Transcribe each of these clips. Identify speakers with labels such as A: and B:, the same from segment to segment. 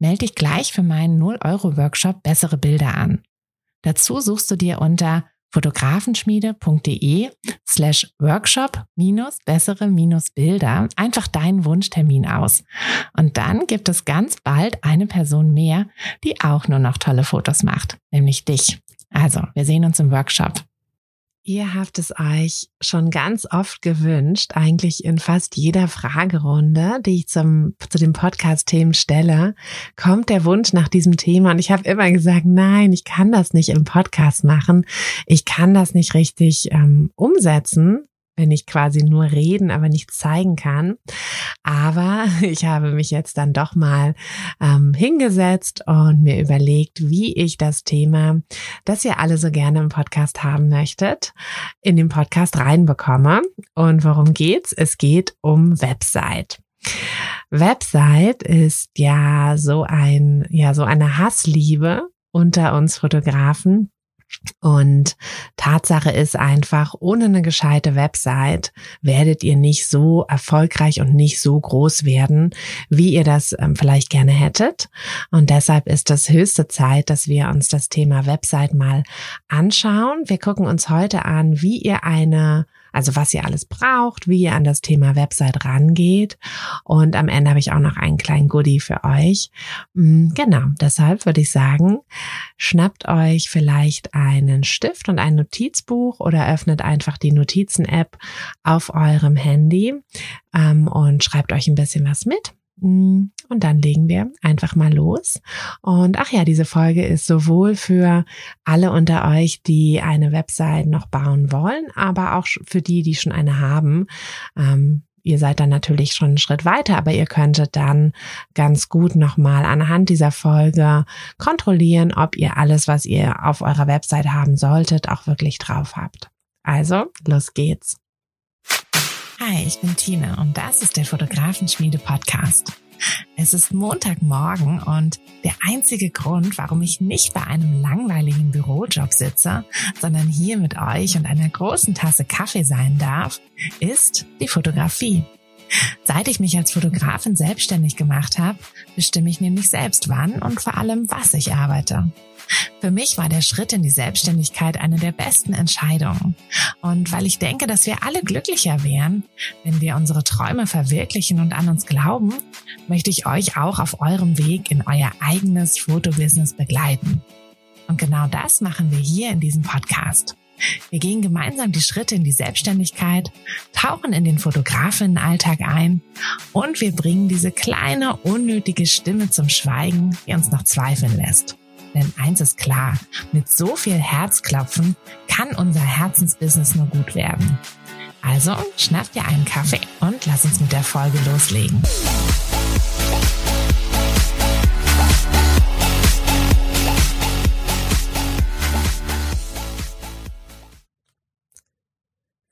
A: Melde dich gleich für meinen 0-Euro-Workshop Bessere Bilder an. Dazu suchst du dir unter fotografenschmiede.de slash workshop minus bessere minus Bilder einfach deinen Wunschtermin aus. Und dann gibt es ganz bald eine Person mehr, die auch nur noch tolle Fotos macht, nämlich dich. Also, wir sehen uns im Workshop.
B: Ihr habt es euch schon ganz oft gewünscht, eigentlich in fast jeder Fragerunde, die ich zum, zu den Podcast-Themen stelle, kommt der Wunsch nach diesem Thema. Und ich habe immer gesagt, nein, ich kann das nicht im Podcast machen. Ich kann das nicht richtig ähm, umsetzen wenn ich quasi nur reden, aber nichts zeigen kann. Aber ich habe mich jetzt dann doch mal ähm, hingesetzt und mir überlegt, wie ich das Thema, das ihr alle so gerne im Podcast haben möchtet, in den Podcast reinbekomme. Und worum geht's? Es geht um Website. Website ist ja so ein, ja, so eine Hassliebe unter uns Fotografen. Und Tatsache ist einfach, ohne eine gescheite Website werdet ihr nicht so erfolgreich und nicht so groß werden, wie ihr das ähm, vielleicht gerne hättet. Und deshalb ist das höchste Zeit, dass wir uns das Thema Website mal anschauen. Wir gucken uns heute an, wie ihr eine also was ihr alles braucht, wie ihr an das Thema Website rangeht. Und am Ende habe ich auch noch einen kleinen Goodie für euch. Mm, genau, deshalb würde ich sagen, schnappt euch vielleicht einen Stift und ein Notizbuch oder öffnet einfach die Notizen-App auf eurem Handy ähm, und schreibt euch ein bisschen was mit. Und dann legen wir einfach mal los. Und ach ja, diese Folge ist sowohl für alle unter euch, die eine Website noch bauen wollen, aber auch für die, die schon eine haben. Ähm, ihr seid dann natürlich schon einen Schritt weiter, aber ihr könntet dann ganz gut nochmal anhand dieser Folge kontrollieren, ob ihr alles, was ihr auf eurer Website haben solltet, auch wirklich drauf habt. Also, los geht's.
A: Hi, ich bin Tina und das ist der Fotografenschmiede Podcast. Es ist Montagmorgen und der einzige Grund, warum ich nicht bei einem langweiligen Bürojob sitze, sondern hier mit euch und einer großen Tasse Kaffee sein darf, ist die Fotografie. Seit ich mich als Fotografin selbstständig gemacht habe, bestimme ich nämlich selbst wann und vor allem was ich arbeite. Für mich war der Schritt in die Selbstständigkeit eine der besten Entscheidungen. Und weil ich denke, dass wir alle glücklicher wären, wenn wir unsere Träume verwirklichen und an uns glauben, möchte ich euch auch auf eurem Weg in euer eigenes Fotobusiness begleiten. Und genau das machen wir hier in diesem Podcast. Wir gehen gemeinsam die Schritte in die Selbstständigkeit, tauchen in den Fotografinnenalltag ein und wir bringen diese kleine, unnötige Stimme zum Schweigen, die uns noch zweifeln lässt. Denn eins ist klar, mit so viel Herzklopfen kann unser Herzensbusiness nur gut werden. Also schnapp dir einen Kaffee und lass uns mit der Folge loslegen.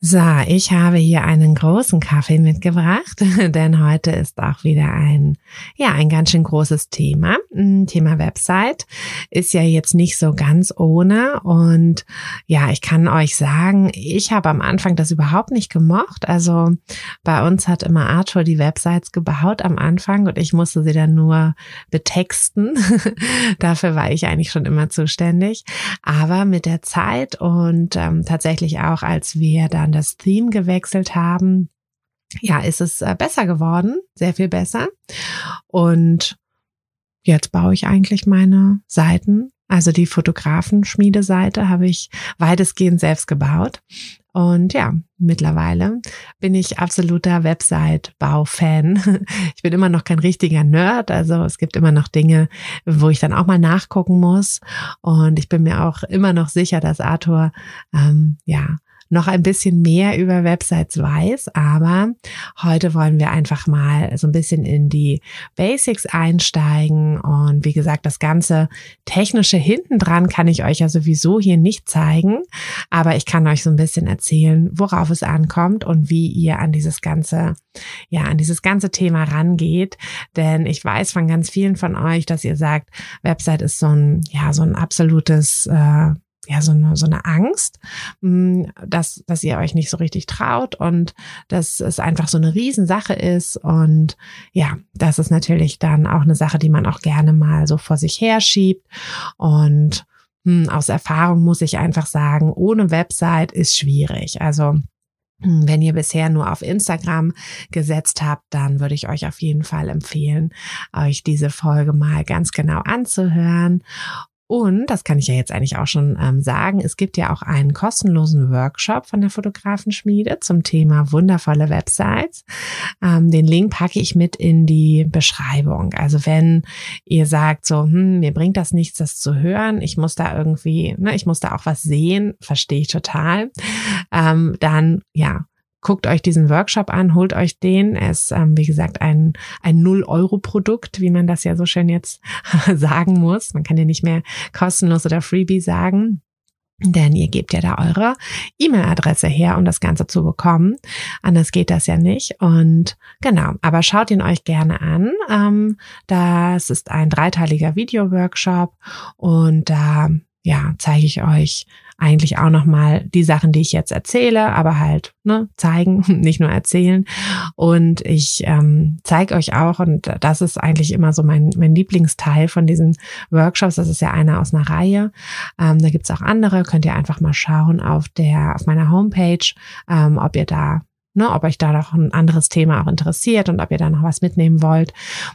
B: So, ich habe hier einen großen Kaffee mitgebracht, denn heute ist auch wieder ein, ja, ein ganz schön großes Thema. Hm, Thema Website ist ja jetzt nicht so ganz ohne und ja, ich kann euch sagen, ich habe am Anfang das überhaupt nicht gemocht. Also bei uns hat immer Arthur die Websites gebaut am Anfang und ich musste sie dann nur betexten. Dafür war ich eigentlich schon immer zuständig. Aber mit der Zeit und ähm, tatsächlich auch, als wir dann dann das Theme gewechselt haben, ja, ist es äh, besser geworden, sehr viel besser. Und jetzt baue ich eigentlich meine Seiten. Also die Fotografenschmiedeseite habe ich weitestgehend selbst gebaut. Und ja, mittlerweile bin ich absoluter Website-Bau-Fan. Ich bin immer noch kein richtiger Nerd, also es gibt immer noch Dinge, wo ich dann auch mal nachgucken muss. Und ich bin mir auch immer noch sicher, dass Arthur ähm, ja noch ein bisschen mehr über Websites weiß, aber heute wollen wir einfach mal so ein bisschen in die Basics einsteigen. Und wie gesagt, das ganze technische hintendran kann ich euch ja sowieso hier nicht zeigen, aber ich kann euch so ein bisschen erzählen, worauf es ankommt und wie ihr an dieses ganze, ja, an dieses ganze Thema rangeht, denn ich weiß von ganz vielen von euch, dass ihr sagt, Website ist so ein, ja, so ein absolutes, äh, ja, so eine, so eine Angst, mm, dass, dass ihr euch nicht so richtig traut und dass es einfach so eine Riesensache ist. Und ja, das ist natürlich dann auch eine Sache, die man auch gerne mal so vor sich herschiebt. Und mh, hm, aus Erfahrung muss ich einfach sagen, ohne Website ist schwierig. Also hm, wenn ihr bisher nur auf Instagram gesetzt habt, dann würde ich euch auf jeden Fall empfehlen, euch diese Folge mal ganz genau anzuhören und, das kann ich ja jetzt eigentlich auch schon ähm, sagen, es gibt ja auch einen kostenlosen Workshop von der Fotografenschmiede zum Thema wundervolle Websites. Ähm, den Link packe ich mit in die Beschreibung. Also wenn ihr sagt so, hm, mir bringt das nichts, das zu hören, ich muss da irgendwie, ne, ich muss da auch was sehen, verstehe ich total, ähm, dann ja, guckt euch diesen Workshop an, holt euch den. Er ist, ähm, wie gesagt, ein, ein Null-Euro-Produkt, wie man das ja so schön jetzt sagen muss. Man kann ja nicht mehr kostenlos oder Freebie sagen. Denn ihr gebt ja da eure E-Mail-Adresse her, um das Ganze zu bekommen. Anders geht das ja nicht. Und genau, aber schaut ihn euch gerne an. Ähm, das ist ein dreiteiliger Video-Workshop und da ja, zeige ich euch eigentlich auch nochmal die Sachen, die ich jetzt erzähle, aber halt ne, zeigen, nicht nur erzählen. Und ich ähm, zeige euch auch, und das ist eigentlich immer so mein, mein Lieblingsteil von diesen Workshops, das ist ja einer aus einer Reihe. Ähm, da gibt's auch andere, könnt ihr einfach mal schauen auf der, auf meiner Homepage, ähm, ob ihr da ne, ob euch da noch ein anderes Thema auch interessiert und ob ihr da noch was mitnehmen wollt.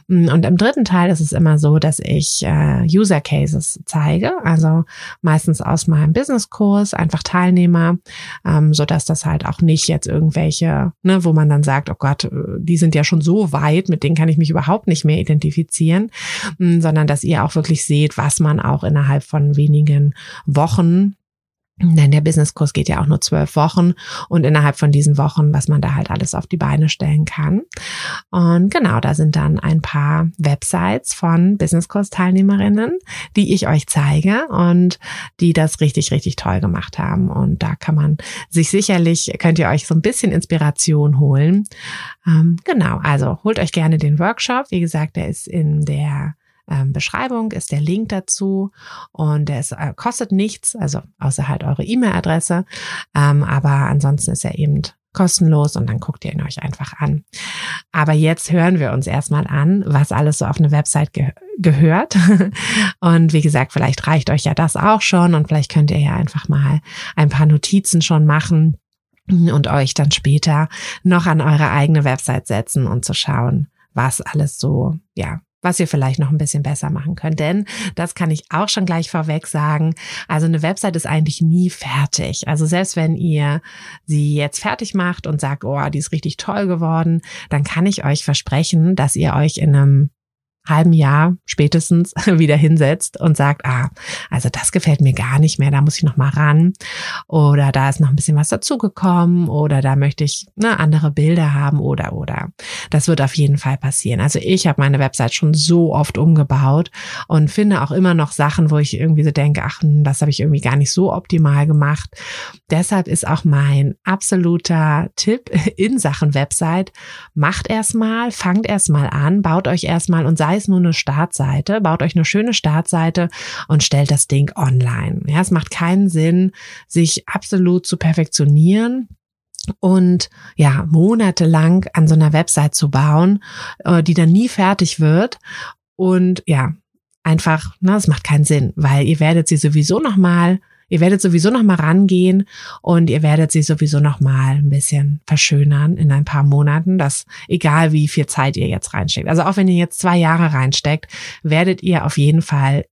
B: Mm, und im dritten Teil ist es immer so, dass ich äh, User Cases zeige, also meistens aus meinem Businesskurs, einfach Teilnehmer, ähm, so dass das halt auch nicht jetzt irgendwelche, ne, wo man dann sagt, oh Gott, äh, die sind ja schon so weit, mit denen kann ich mich überhaupt nicht mehr identifizieren, mm, sondern dass ihr auch wirklich seht, was man auch innerhalb von wenigen Wochen denn der Businesskurs geht ja auch nur zwölf Wochen und innerhalb von diesen Wochen, was man da halt alles auf die Beine stellen kann. Und genau, da sind dann ein paar Websites von Businesskurs-Teilnehmerinnen, die ich euch zeige und die das richtig, richtig toll gemacht haben. Und da kann man sich sicherlich, könnt ihr euch so ein bisschen Inspiration holen. Ähm, genau, also holt euch gerne den Workshop. Wie gesagt, der ist in der ähm, Beschreibung ist der Link dazu und ist, äh, kostet nichts, also außer halt eure E-Mail-Adresse, ähm, aber ansonsten ist er eben kostenlos und dann guckt ihr ihn euch einfach an. Aber jetzt hören wir uns erstmal an, was alles so auf eine Website ge gehört. Und wie gesagt, vielleicht reicht euch ja das auch schon und vielleicht könnt ihr ja einfach mal ein paar Notizen schon machen und euch dann später noch an eure eigene Website setzen und zu schauen, was alles so, ja, was ihr vielleicht noch ein bisschen besser machen könnt. Denn das kann ich auch schon gleich vorweg sagen. Also eine Website ist eigentlich nie fertig. Also selbst wenn ihr sie jetzt fertig macht und sagt, oh, die ist richtig toll geworden, dann kann ich euch versprechen, dass ihr euch in einem halben Jahr spätestens wieder hinsetzt und sagt, ah, also das gefällt mir gar nicht mehr, da muss ich noch mal ran oder da ist noch ein bisschen was dazugekommen oder da möchte ich ne, andere Bilder haben oder oder. Das wird auf jeden Fall passieren. Also ich habe meine Website schon so oft umgebaut und finde auch immer noch Sachen, wo ich irgendwie so denke, ach, das habe ich irgendwie gar nicht so optimal gemacht. Deshalb ist auch mein absoluter Tipp in Sachen Website, macht erstmal, fangt erstmal an, baut euch erstmal und seid sei es nur eine Startseite, baut euch eine schöne Startseite und stellt das Ding online. Ja, es macht keinen Sinn, sich absolut zu perfektionieren und ja, monatelang an so einer Website zu bauen, äh, die dann nie fertig wird und ja, einfach, na, es macht keinen Sinn, weil ihr werdet sie sowieso noch mal Ihr werdet sowieso noch mal rangehen und ihr werdet sie sowieso noch mal ein bisschen verschönern in ein paar Monaten. Das egal wie viel Zeit ihr jetzt reinsteckt. Also auch wenn ihr jetzt zwei Jahre reinsteckt, werdet ihr auf jeden Fall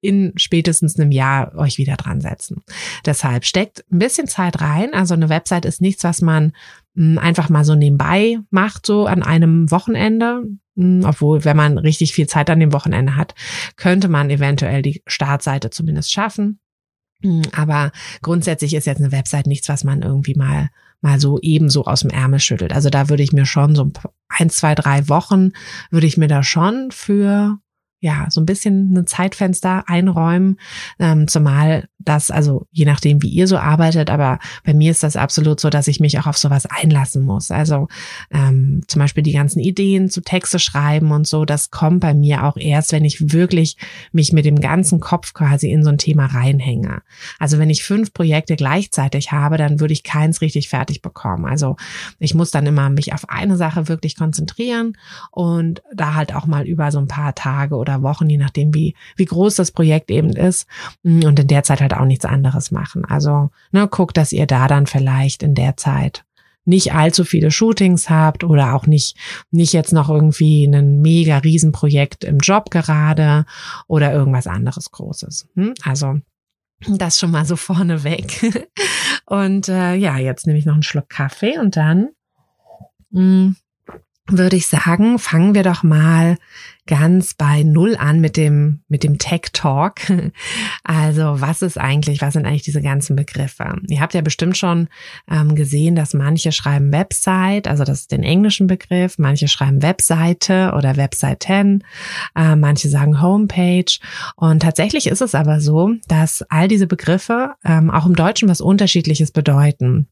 B: in spätestens einem Jahr euch wieder dran setzen. Deshalb steckt ein bisschen Zeit rein. Also eine Website ist nichts, was man hm, einfach mal so nebenbei macht, so an einem Wochenende. Hm, obwohl, wenn man richtig viel Zeit an dem Wochenende hat, könnte man eventuell die Startseite zumindest schaffen. Hm, aber grundsätzlich ist jetzt eine Website nichts, was man irgendwie mal mal so ebenso aus dem Ärmel schüttelt. Also da würde ich mir schon so ein, zwei, drei Wochen würde ich mir da schon für ja, so ein bisschen ein Zeitfenster einräumen, ähm, zumal das, also je nachdem, wie ihr so arbeitet, aber bei mir ist das absolut so, dass ich mich auch auf sowas einlassen muss. Also ähm, zum Beispiel die ganzen Ideen zu Texte schreiben und so, das kommt bei mir auch erst, wenn ich wirklich mich mit dem ganzen Kopf quasi in so ein Thema reinhänge. Also wenn ich fünf Projekte gleichzeitig habe, dann würde ich keins richtig fertig bekommen. Also ich muss dann immer mich auf eine Sache wirklich konzentrieren und da halt auch mal über so ein paar Tage oder Wochen, je nachdem, wie, wie groß das Projekt eben ist und in der Zeit halt auch nichts anderes machen. Also ne, guckt, dass ihr da dann vielleicht in der Zeit nicht allzu viele Shootings habt oder auch nicht, nicht jetzt noch irgendwie ein mega Riesenprojekt im Job gerade oder irgendwas anderes Großes. Hm? Also das schon mal so vorneweg. Und äh, ja, jetzt nehme ich noch einen Schluck Kaffee und dann mh, hm, würde ich sagen, fangen wir doch mal ganz bei Null an mit dem, mit dem Tech Talk. Also was ist eigentlich, was sind eigentlich diese ganzen Begriffe? Ihr habt ja bestimmt schon ähm, gesehen, dass manche schreiben Website, also das ist den englischen Begriff, manche schreiben Webseite oder Webseiten, äh, manche sagen Homepage. Und tatsächlich ist es aber so, dass all diese Begriffe ähm, auch im Deutschen was Unterschiedliches bedeuten.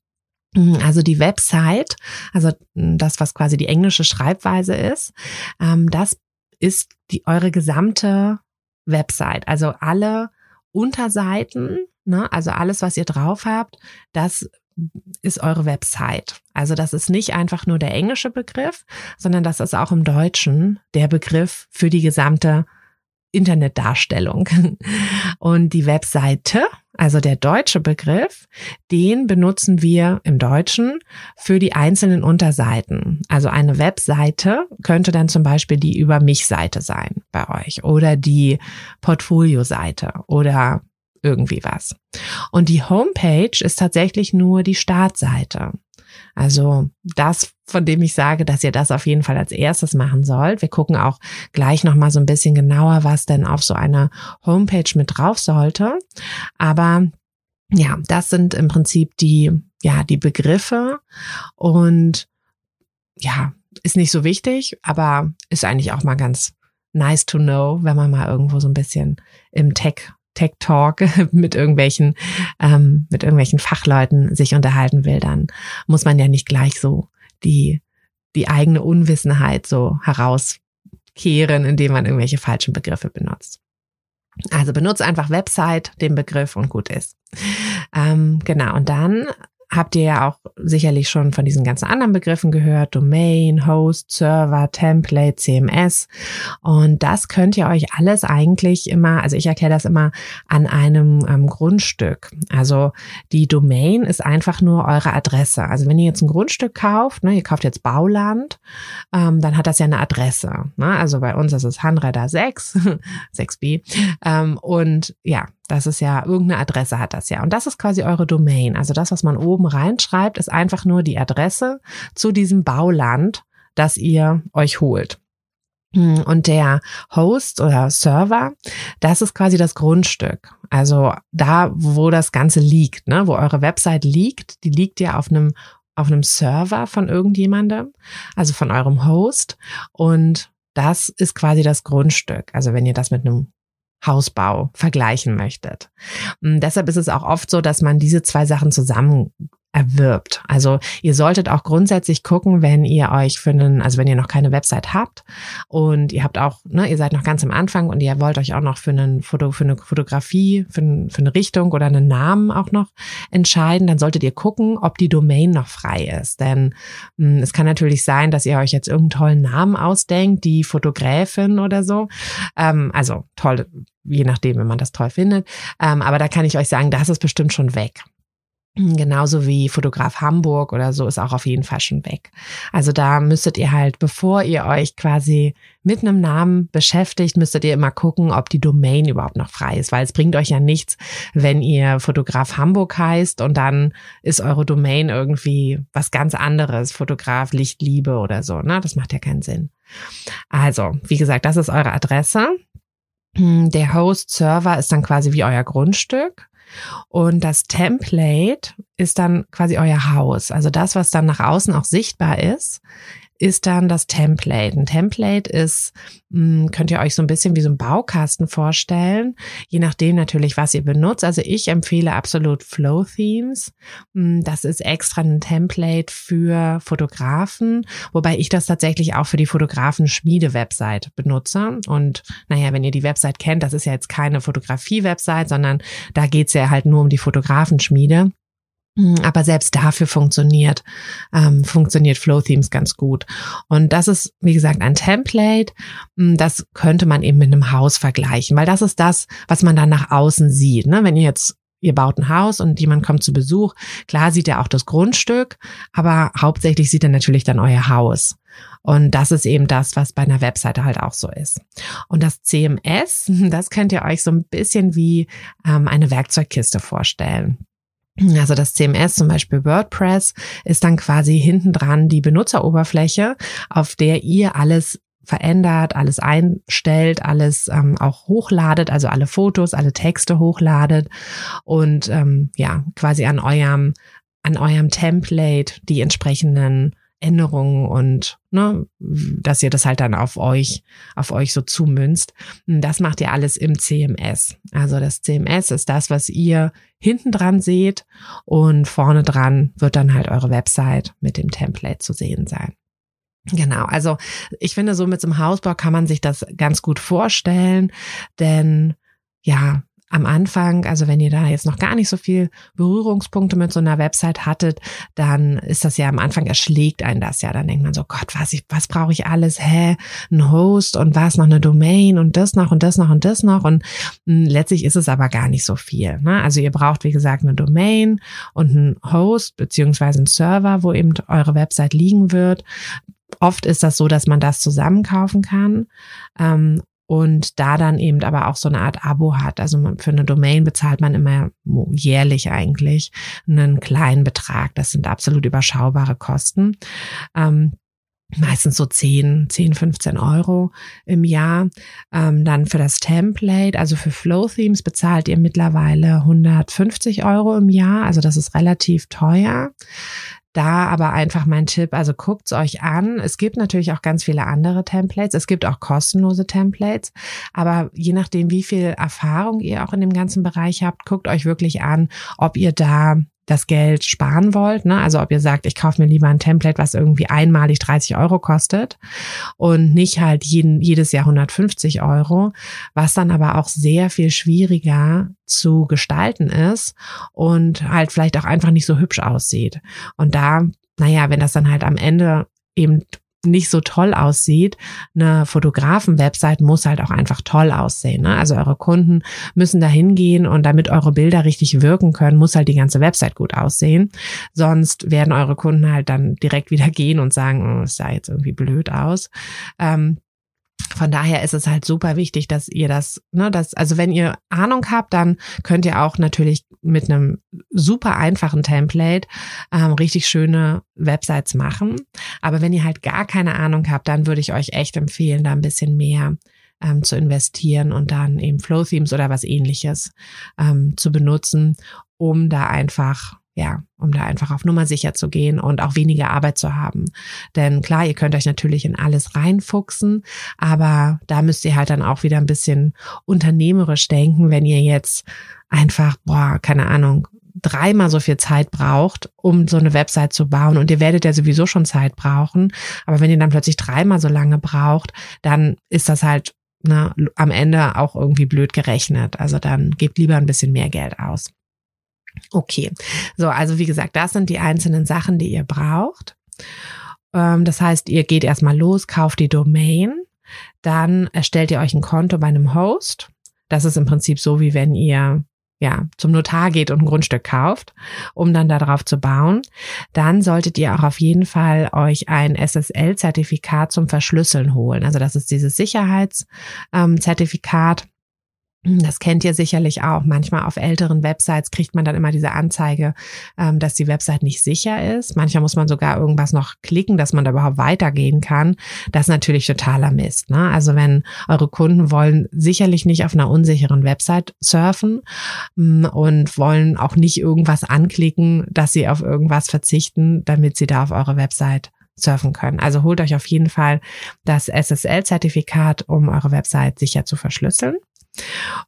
B: Also die Website, also das, was quasi die englische Schreibweise ist, ähm, das ist die eure gesamte Website. Also alle Unterseiten, ne, also alles, was ihr drauf habt, das ist eure Website. Also das ist nicht einfach nur der englische Begriff, sondern das ist auch im Deutschen der Begriff für die gesamte Internetdarstellung. Und die Webseite, also der deutsche Begriff, den benutzen wir im Deutschen für die einzelnen Unterseiten. Also eine Webseite könnte dann zum Beispiel die Über mich Seite sein bei euch oder die Portfolio-Seite oder irgendwie was. Und die Homepage ist tatsächlich nur die Startseite. Also das, von dem ich sage, dass ihr das auf jeden Fall als erstes machen sollt. Wir gucken auch gleich nochmal so ein bisschen genauer, was denn auf so einer Homepage mit drauf sollte. Aber ja, das sind im Prinzip die, ja, die Begriffe und ja, ist nicht so wichtig, aber ist eigentlich auch mal ganz nice to know, wenn man mal irgendwo so ein bisschen im Tech Tech Talk mit irgendwelchen, ähm, mit irgendwelchen Fachleuten sich unterhalten will, dann muss man ja nicht gleich so die, die eigene Unwissenheit so herauskehren, indem man irgendwelche falschen Begriffe benutzt. Also benutze einfach Website, den Begriff und gut ist. Ähm, genau, und dann habt ihr ja auch sicherlich schon von diesen ganzen anderen Begriffen gehört. Domain, Host, Server, Template, CMS. Und das könnt ihr euch alles eigentlich immer, also ich erkläre das immer an einem ähm, Grundstück. Also die Domain ist einfach nur eure Adresse. Also wenn ihr jetzt ein Grundstück kauft, ne, ihr kauft jetzt Bauland, ähm, dann hat das ja eine Adresse. Ne? Also bei uns ist es Hanreda 6, 6b. Ähm, und ja, das ist ja, irgendeine Adresse hat das ja. Und das ist quasi eure Domain. Also das, was man oben reinschreibt, ist einfach nur die Adresse zu diesem Bauland, das ihr euch holt. Hm, und der Host oder Server, das ist quasi das Grundstück. Also da, wo das Ganze liegt, ne, wo eure Website liegt, die liegt ja auf einem, auf einem Server von irgendjemandem, also von eurem Host. Und das ist quasi das Grundstück. Also wenn ihr das mit einem Hausbau vergleichen möchtet. Und hm, deshalb ist es auch oft so, dass man diese zwei Sachen zusammen erwirbt. Also ihr solltet auch grundsätzlich gucken, wenn ihr euch für einen, also wenn ihr noch keine Website habt und ihr habt auch, ne, ihr seid noch ganz am Anfang und ihr wollt euch auch noch für einen Foto, für eine Fotografie, für, ein, für eine Richtung oder einen Namen auch noch entscheiden, dann solltet ihr gucken, ob die Domain noch frei ist. Denn mh, hm, es kann natürlich sein, dass ihr euch jetzt irgendeinen tollen Namen ausdenkt, die Fotografin oder so. Ähm, also toll, je nachdem, wenn man das toll findet. Ähm, aber da kann ich euch sagen, das ist bestimmt schon weg. Genauso wie Fotograf Hamburg oder so ist auch auf jeden Fall schon weg. Also da müsstet ihr halt, bevor ihr euch quasi mit einem Namen beschäftigt, müsstet ihr immer gucken, ob die Domain überhaupt noch frei ist, weil es bringt euch ja nichts, wenn ihr Fotograf Hamburg heißt und dann ist eure Domain irgendwie was ganz anderes, Fotograf Lichtliebe oder so, ne? Das macht ja keinen Sinn. Also, wie gesagt, das ist eure Adresse. Der Host-Server ist dann quasi wie euer Grundstück. Und das Template ist dann quasi euer Haus. Also das, was dann nach außen auch sichtbar ist, ist dann das Template. Ein Template ist, hm, könnt ihr euch so ein bisschen wie so ein Baukasten vorstellen, je nachdem natürlich, was ihr benutzt. Also ich empfehle absolut Flow Themes. Hm, das ist extra ein Template für Fotografen, wobei ich das tatsächlich auch für die Fotografen-Schmiede-Website benutze. Und naja, wenn ihr die Website kennt, das ist ja jetzt keine Fotografie-Website, sondern da geht's ja halt nur um die Fotografenschmiede. Hm, aber selbst dafür funktioniert, ähm, funktioniert Flow Themes ganz gut. Und das ist, wie gesagt, ein Template. Hm, das könnte man eben mit einem Haus vergleichen, weil das ist das, was man dann nach außen sieht. Ne? Wenn ihr jetzt ihr baut ein Haus und jemand kommt zu Besuch. Klar sieht er auch das Grundstück, aber hauptsächlich sieht er natürlich dann euer Haus. Und das ist eben das, was bei einer Webseite halt auch so ist. Und das CMS, das könnt ihr euch so ein bisschen wie ähm, eine Werkzeugkiste vorstellen. Also das CMS, zum Beispiel WordPress, ist dann quasi hinten dran die Benutzeroberfläche, auf der ihr alles verändert, alles einstellt, alles ähm, auch hochladet, also alle Fotos, alle Texte hochladet und ähm, ja, quasi an eurem, an eurem Template die entsprechenden Änderungen und ne, dass ihr das halt dann auf euch, auf euch so zumünzt. Das macht ihr alles im CMS. Also das CMS ist das, was ihr hinten dran seht und vorne dran wird dann halt eure Website mit dem Template zu sehen sein. Genau, also ich finde, so mit so einem Hausbau kann man sich das ganz gut vorstellen, denn ja, am Anfang, also wenn ihr da jetzt noch gar nicht so viel Berührungspunkte mit so einer Website hattet, dann ist das ja am Anfang erschlägt einen das ja. Dann denkt man so, Gott, was, ich, was brauche ich alles? Hä? Ein Host und was noch eine Domain und das noch und das noch und das noch. Und mh, hm, letztlich ist es aber gar nicht so viel. Ne? Also ihr braucht, wie gesagt, eine Domain und einen Host beziehungsweise einen Server, wo eben eure Website liegen wird. Oft ist das so, dass man das zusammenkaufen kann. Ähm, und da dann eben aber auch so eine Art Abo hat. Also für eine Domain bezahlt man immer jährlich eigentlich einen kleinen Betrag. Das sind absolut überschaubare Kosten. Ähm, meistens so 10, 10, 15 Euro im Jahr. Ähm, dann für das Template, also für Flow Themes bezahlt ihr mittlerweile 150 Euro im Jahr. Also das ist relativ teuer. Da aber einfach mein Tipp, also guckt's euch an. Es gibt natürlich auch ganz viele andere Templates. Es gibt auch kostenlose Templates. Aber je nachdem, wie viel Erfahrung ihr auch in dem ganzen Bereich habt, guckt euch wirklich an, ob ihr da das Geld sparen wollt, ne? also ob ihr sagt, ich kaufe mir lieber ein Template, was irgendwie einmalig 30 Euro kostet und nicht halt jeden, jedes Jahr 150 Euro, was dann aber auch sehr viel schwieriger zu gestalten ist und halt vielleicht auch einfach nicht so hübsch aussieht. Und da, naja, wenn das dann halt am Ende eben nicht so toll aussieht. Eine Fotografen-Website muss halt auch einfach toll aussehen. Ne? Also eure Kunden müssen da hingehen und damit eure Bilder richtig wirken können, muss halt die ganze Website gut aussehen. Sonst werden eure Kunden halt dann direkt wieder gehen und sagen, oh, es sah jetzt irgendwie blöd aus. Ähm, von daher ist es halt super wichtig, dass ihr das, ne, das, also wenn ihr Ahnung habt, dann könnt ihr auch natürlich mit einem super einfachen Template ähm, richtig schöne Websites machen. Aber wenn ihr halt gar keine Ahnung habt, dann würde ich euch echt empfehlen, da ein bisschen mehr ähm, zu investieren und dann eben Flow Themes oder was ähnliches ähm, zu benutzen, um da einfach ja, um da einfach auf Nummer sicher zu gehen und auch weniger Arbeit zu haben. Denn klar, ihr könnt euch natürlich in alles reinfuchsen, aber da müsst ihr halt dann auch wieder ein bisschen unternehmerisch denken, wenn ihr jetzt einfach, boah, keine Ahnung, dreimal so viel Zeit braucht, um so eine Website zu bauen und ihr werdet ja sowieso schon Zeit brauchen, aber wenn ihr dann plötzlich dreimal so lange braucht, dann ist das halt ne, am Ende auch irgendwie blöd gerechnet. Also dann gebt lieber ein bisschen mehr Geld aus. Okay, so, also wie gesagt, das sind die einzelnen Sachen, die ihr braucht. Ähm, das heißt, ihr geht erstmal los, kauft die Domain, dann erstellt ihr euch ein Konto bei einem Host. Das ist im Prinzip so, wie wenn ihr ja, zum Notar geht und ein Grundstück kauft, um dann darauf zu bauen, dann solltet ihr auch auf jeden Fall euch ein SSL-Zertifikat zum Verschlüsseln holen. Also das ist dieses Sicherheitszertifikat. Das kennt ihr sicherlich auch. Manchmal auf älteren Websites kriegt man dann immer diese Anzeige, ähm, dass die Website nicht sicher ist. Manchmal muss man sogar irgendwas noch klicken, dass man da überhaupt weitergehen kann. Das ist natürlich totaler Mist. Ne? Also wenn eure Kunden wollen sicherlich nicht auf einer unsicheren Website surfen mm, und wollen auch nicht irgendwas anklicken, dass sie auf irgendwas verzichten, damit sie da auf eure Website surfen können. Also holt euch auf jeden Fall das SSL-Zertifikat, um eure Website sicher zu verschlüsseln.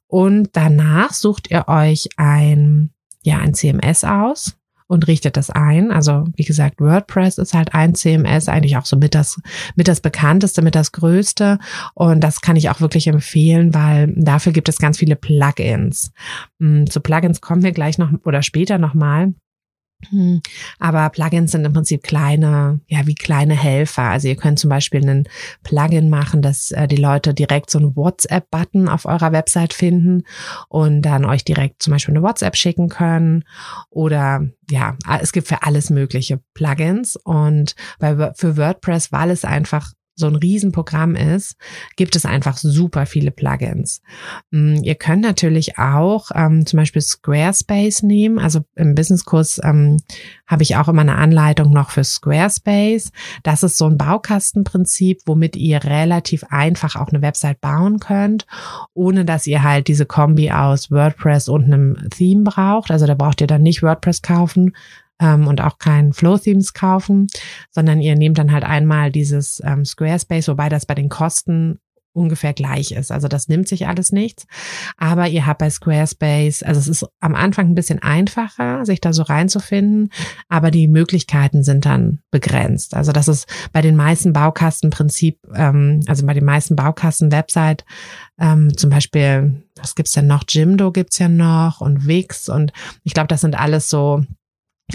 B: Und danach sucht ihr euch ein, ja, ein CMS aus und richtet das ein. Also wie gesagt, WordPress ist halt ein CMS, eigentlich auch so mit das, mit das bekannteste, mit das größte. Und das kann ich auch wirklich empfehlen, weil dafür gibt es ganz viele Plugins. Hm, zu Plugins kommen wir gleich noch oder später nochmal. Hm, aber Plugins sind im Prinzip kleine, ja, wie kleine Helfer. Also ihr könnt zum Beispiel einen Plugin machen, dass äh, die Leute direkt so einen WhatsApp-Button auf eurer Website finden und dann euch direkt zum Beispiel eine WhatsApp schicken können. Oder ja, es gibt für alles mögliche Plugins. Und bei, für WordPress, weil es einfach so ein Riesenprogramm ist, gibt es einfach super viele Plugins. Mm, ihr könnt natürlich auch ähm, zum Beispiel Squarespace nehmen. Also im Businesskurs ähm, habe ich auch immer eine Anleitung noch für Squarespace. Das ist so ein Baukastenprinzip, womit ihr relativ einfach auch eine Website bauen könnt, ohne dass ihr halt diese Kombi aus WordPress und einem Theme braucht. Also da braucht ihr dann nicht WordPress kaufen, ähm, und auch kein Flow-Themes kaufen, sondern ihr nehmt dann halt einmal dieses ähm, Squarespace, wobei das bei den Kosten ungefähr gleich ist. Also das nimmt sich alles nichts. Aber ihr habt bei Squarespace, also es ist am Anfang ein bisschen einfacher, sich da so reinzufinden, aber die Möglichkeiten sind dann begrenzt. Also das ist bei den meisten Baukastenprinzip, ähm, also bei den meisten Baukasten-Website, ähm, zum Beispiel, was gibt's denn noch? Jimdo gibt's ja noch und Wix und ich glaube, das sind alles so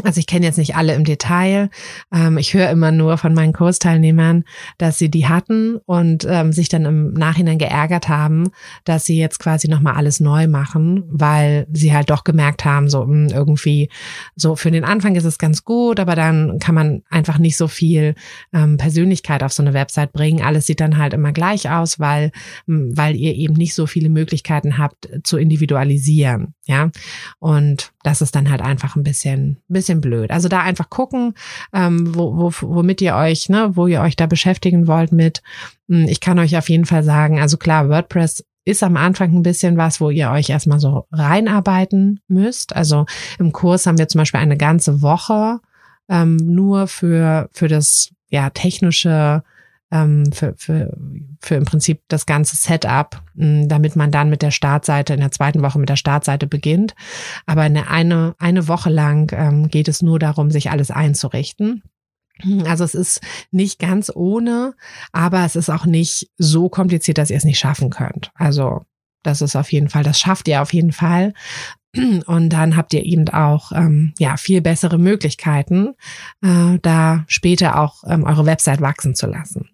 B: also ich kenne jetzt nicht alle im Detail. Ähm, ich höre immer nur von meinen Kursteilnehmern, dass sie die hatten und ähm, sich dann im Nachhinein geärgert haben, dass sie jetzt quasi nochmal alles neu machen, weil sie halt doch gemerkt haben, so mh, hm, irgendwie, so für den Anfang ist es ganz gut, aber dann kann man einfach nicht so viel ähm, Persönlichkeit auf so eine Website bringen. Alles sieht dann halt immer gleich aus, weil, hm, weil ihr eben nicht so viele Möglichkeiten habt zu individualisieren. Ja, und das ist dann halt einfach ein bisschen, bisschen blöd. Also da einfach gucken, ähm, wo, wo, womit ihr euch, ne, wo ihr euch da beschäftigen wollt mit. Hm, ich kann euch auf jeden Fall sagen, also klar, WordPress ist am Anfang ein bisschen was, wo ihr euch erstmal so reinarbeiten müsst. Also im Kurs haben wir zum Beispiel eine ganze Woche ähm, nur für, für das ja, technische für, für, für im Prinzip das ganze Setup, mh, damit man dann mit der Startseite in der zweiten Woche mit der Startseite beginnt. Aber eine, eine, eine Woche lang ähm, geht es nur darum, sich alles einzurichten. Also es ist nicht ganz ohne, aber es ist auch nicht so kompliziert, dass ihr es nicht schaffen könnt. Also das ist auf jeden Fall, das schafft ihr auf jeden Fall. Und dann habt ihr eben auch ähm, ja viel bessere Möglichkeiten, äh, da später auch ähm, eure Website wachsen zu lassen.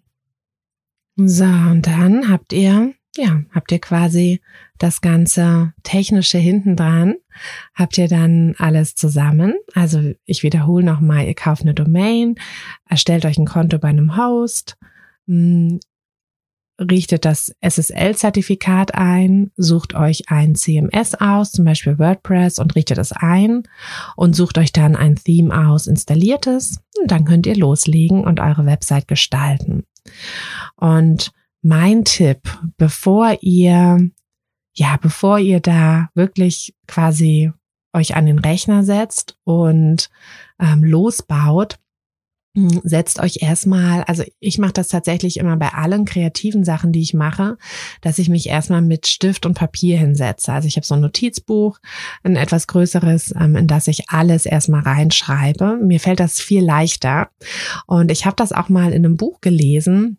B: So, und dann habt ihr, ja, habt ihr quasi das ganze Technische hinten dran, habt ihr dann alles zusammen. Also ich wiederhole nochmal, ihr kauft eine Domain, erstellt euch ein Konto bei einem Host, hm, richtet das SSL-Zertifikat ein, sucht euch ein CMS aus, zum Beispiel WordPress und richtet es ein und sucht euch dann ein Theme aus, installiert es und dann könnt ihr loslegen und eure Website gestalten. Und mein Tipp, bevor ihr, ja, bevor ihr da wirklich quasi euch an den Rechner setzt und ähm, losbaut, setzt euch erstmal, also ich mache das tatsächlich immer bei allen kreativen Sachen, die ich mache, dass ich mich erstmal mit Stift und Papier hinsetze. Also ich habe so ein Notizbuch, ein etwas größeres, ähm, in das ich alles erstmal reinschreibe. Mir fällt das viel leichter. Und ich habe das auch mal in einem Buch gelesen, hm,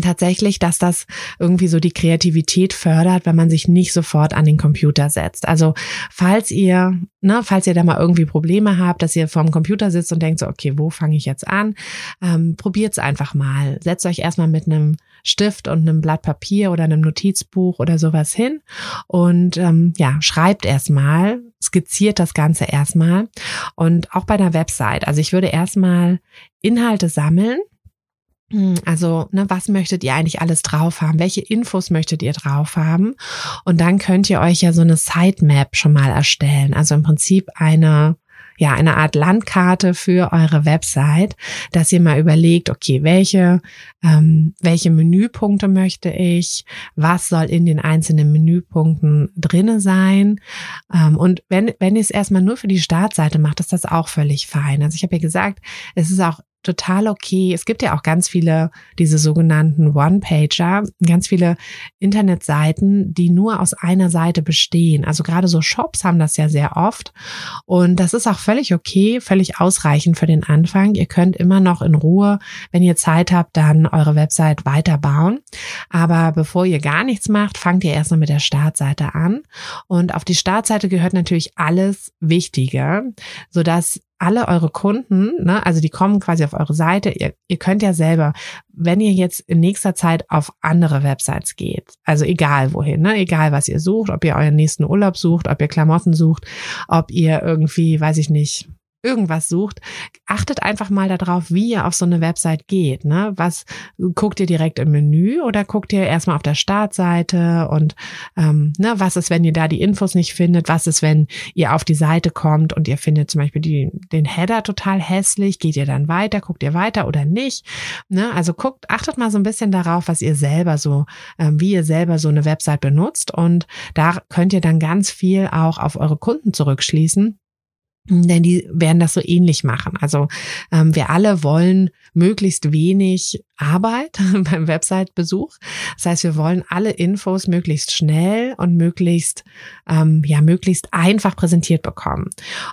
B: tatsächlich, dass das irgendwie so die Kreativität fördert, wenn man sich nicht sofort an den Computer setzt. Also falls ihr, ne, falls ihr da mal irgendwie Probleme habt, dass ihr vorm Computer sitzt und denkt so, okay, wo fange ich jetzt an? Ähm, Probiert's einfach mal. Setzt euch erstmal mit einem Stift und einem Blatt Papier oder einem Notizbuch oder sowas hin und ähm, ja, schreibt erstmal, skizziert das Ganze erstmal und auch bei einer Website. Also ich würde erstmal Inhalte sammeln also, ne, was möchtet ihr eigentlich alles drauf haben? Welche Infos möchtet ihr drauf haben? Und dann könnt ihr euch ja so eine Sitemap schon mal erstellen. Also im Prinzip eine, ja, eine Art Landkarte für eure Website, dass ihr mal überlegt, okay, welche, ähm, welche Menüpunkte möchte ich? Was soll in den einzelnen Menüpunkten drinne sein? Ähm, und wenn, wenn ihr es erstmal nur für die Startseite macht, ist das auch völlig fein. Also ich habe ja gesagt, es ist auch total okay. Es gibt ja auch ganz viele, diese sogenannten One-Pager, ganz viele Internetseiten, die nur aus einer Seite bestehen. Also gerade so Shops haben das ja sehr oft. Und das ist auch völlig okay, völlig ausreichend für den Anfang. Ihr könnt immer noch in Ruhe, wenn ihr Zeit habt, dann eure Website weiterbauen. Aber bevor ihr gar nichts macht, fangt ihr erstmal mit der Startseite an. Und auf die Startseite gehört natürlich alles Wichtige, sodass alle eure Kunden, ne, also die kommen quasi auf eure Seite. Ihr, ihr könnt ja selber, wenn ihr jetzt in nächster Zeit auf andere Websites geht, also egal wohin, ne, egal was ihr sucht, ob ihr euren nächsten Urlaub sucht, ob ihr Klamotten sucht, ob ihr irgendwie, weiß ich nicht, irgendwas sucht, achtet einfach mal darauf, wie ihr auf so eine Website geht. Ne? Was guckt ihr direkt im Menü oder guckt ihr erstmal auf der Startseite und ähm, ne, was ist, wenn ihr da die Infos nicht findet? Was ist, wenn ihr auf die Seite kommt und ihr findet zum Beispiel die, den Header total hässlich? Geht ihr dann weiter? Guckt ihr weiter oder nicht? Ne? Also guckt, achtet mal so ein bisschen darauf, was ihr selber so, ähm, wie ihr selber so eine Website benutzt und da könnt ihr dann ganz viel auch auf eure Kunden zurückschließen denn die werden das so ähnlich machen. Also ähm, wir alle wollen möglichst wenig Arbeit beim Website-Besuch. Das heißt, wir wollen alle Infos möglichst schnell und möglichst ähm, ja möglichst einfach präsentiert bekommen.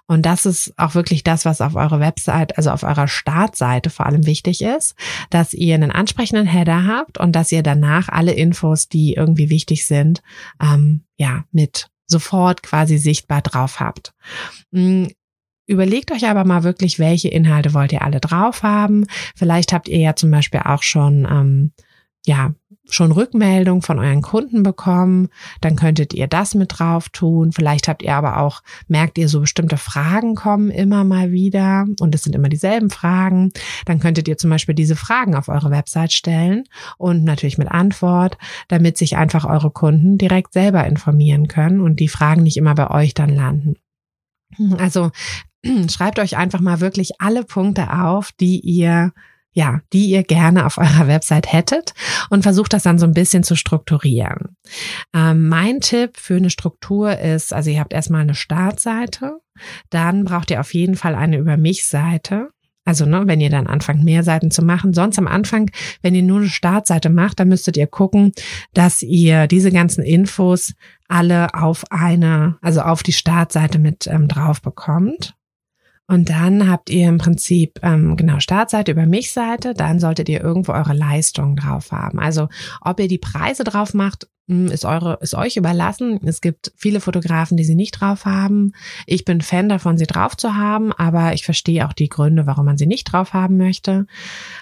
B: Und das ist auch wirklich das, was auf eurer Website, also auf eurer Startseite vor allem wichtig ist, dass ihr einen ansprechenden Header habt und dass ihr danach alle Infos, die irgendwie wichtig sind, ähm, ja mit sofort quasi sichtbar drauf habt. Hm, Überlegt euch aber mal wirklich, welche Inhalte wollt ihr alle drauf haben. Vielleicht habt ihr ja zum Beispiel auch schon, ähm, ja, schon Rückmeldung von euren Kunden bekommen, dann könntet ihr das mit drauf tun. Vielleicht habt ihr aber auch, merkt ihr, so bestimmte Fragen kommen immer mal wieder und es sind immer dieselben Fragen. Dann könntet ihr zum Beispiel diese Fragen auf eure Website stellen und natürlich mit Antwort, damit sich einfach eure Kunden direkt selber informieren können und die Fragen nicht immer bei euch dann landen. Also schreibt euch einfach mal wirklich alle Punkte auf, die ihr ja, die ihr gerne auf eurer Website hättet und versucht das dann so ein bisschen zu strukturieren. Ähm, mein Tipp für eine Struktur ist, also ihr habt erstmal eine Startseite, dann braucht ihr auf jeden Fall eine Über mich Seite. Also, ne, wenn ihr dann anfangt, mehr Seiten zu machen. Sonst am Anfang, wenn ihr nur eine Startseite macht, dann müsstet ihr gucken, dass ihr diese ganzen Infos alle auf eine, also auf die Startseite mit ähm, drauf bekommt. Und dann habt ihr im Prinzip, ähm, genau, Startseite über mich-Seite, dann solltet ihr irgendwo eure Leistung drauf haben. Also ob ihr die Preise drauf macht, ist eure, ist euch überlassen. Es gibt viele Fotografen, die sie nicht drauf haben. Ich bin Fan davon, sie drauf zu haben, aber ich verstehe auch die Gründe, warum man sie nicht drauf haben möchte.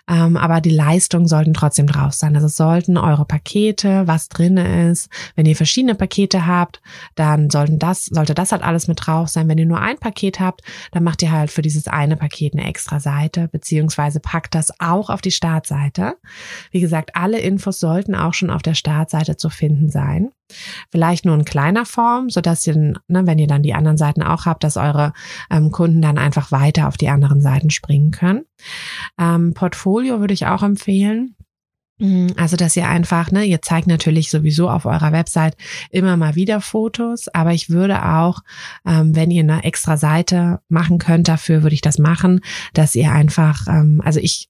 B: Ähm, aber die Leistungen sollten trotzdem drauf sein. Also sollten eure Pakete, was drinne ist. Wenn ihr verschiedene Pakete habt, dann sollten das, sollte das halt alles mit drauf sein. Wenn ihr nur ein Paket habt, dann macht ihr halt für dieses eine Paket eine extra Seite, beziehungsweise packt das auch auf die Startseite. Wie gesagt, alle Infos sollten auch schon auf der Startseite zu finden finden sein. Vielleicht nur in kleiner Form, so dass ihr, ne, wenn ihr dann die anderen Seiten auch habt, dass eure ähm, Kunden dann einfach weiter auf die anderen Seiten springen können. Ähm, Portfolio würde ich auch empfehlen. Mm, also, dass ihr einfach, ne, ihr zeigt natürlich sowieso auf eurer Website immer mal wieder Fotos, aber ich würde auch, ähm, wenn ihr eine extra Seite machen könnt, dafür würde ich das machen, dass ihr einfach, ähm, also ich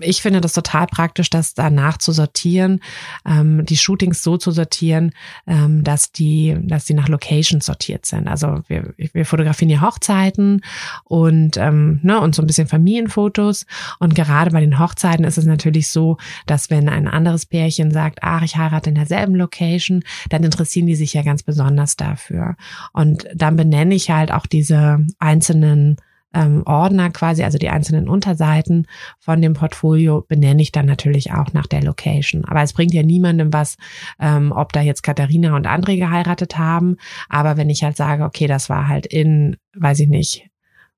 B: ich finde das total praktisch, das danach zu sortieren, ähm, die Shootings so zu sortieren, ähm, dass die, dass die nach Locations sortiert sind. Also wir, wir fotografieren hier Hochzeiten und ähm, ne, und so ein bisschen Familienfotos. Und gerade bei den Hochzeiten ist es natürlich so, dass wenn ein anderes Pärchen sagt, ach, ich heirate in derselben Location, dann interessieren die sich ja ganz besonders dafür. Und dann benenne ich halt auch diese einzelnen ähm, Ordner quasi, also die einzelnen Unterseiten von dem Portfolio benenne ich dann natürlich auch nach der Location. Aber es bringt ja niemandem was, ähm, ob da jetzt Katharina und André geheiratet haben. Aber wenn ich halt sage, okay, das war halt in, weiß ich nicht,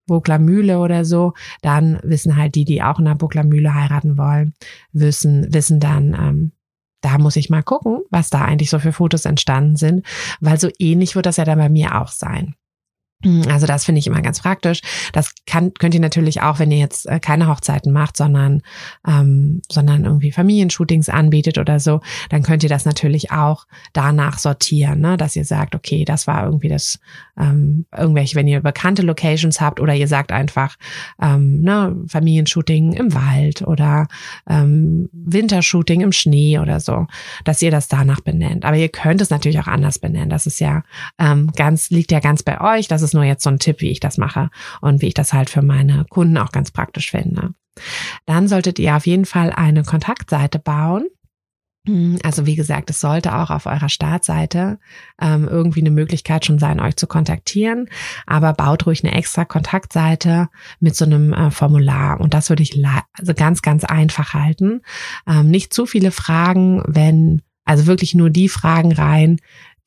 B: Burgler Mühle oder so, dann wissen halt die, die auch in der Burgler Mühle heiraten wollen, wissen, wissen dann, ähm, da muss ich mal gucken, was da eigentlich so für Fotos entstanden sind, weil so ähnlich wird das ja dann bei mir auch sein. Hm, also das finde ich immer ganz praktisch. Das kann, könnt ihr natürlich auch, wenn ihr jetzt äh, keine Hochzeiten macht, sondern, ähm, sondern irgendwie Familienshootings anbietet oder so, dann könnt ihr das natürlich auch danach sortieren, ne? dass ihr sagt, okay, das war irgendwie das, ähm, irgendwelche, wenn ihr bekannte Locations habt oder ihr sagt einfach, ähm, ne, Familienshooting im Wald oder ähm, Wintershooting im Schnee oder so, dass ihr das danach benennt. Aber ihr könnt es natürlich auch anders benennen. Das ist ja ähm, ganz, liegt ja ganz bei euch. Das ist nur jetzt so ein Tipp, wie ich das mache und wie ich das halt für meine Kunden auch ganz praktisch finde. Dann solltet ihr auf jeden Fall eine Kontaktseite bauen. Hm, also wie gesagt, es sollte auch auf eurer Startseite ähm, irgendwie eine Möglichkeit schon sein, euch zu kontaktieren. Aber baut ruhig eine extra Kontaktseite mit so einem äh, Formular. Und das würde ich also ganz, ganz einfach halten. Ähm, nicht zu viele Fragen, wenn, also wirklich nur die Fragen rein,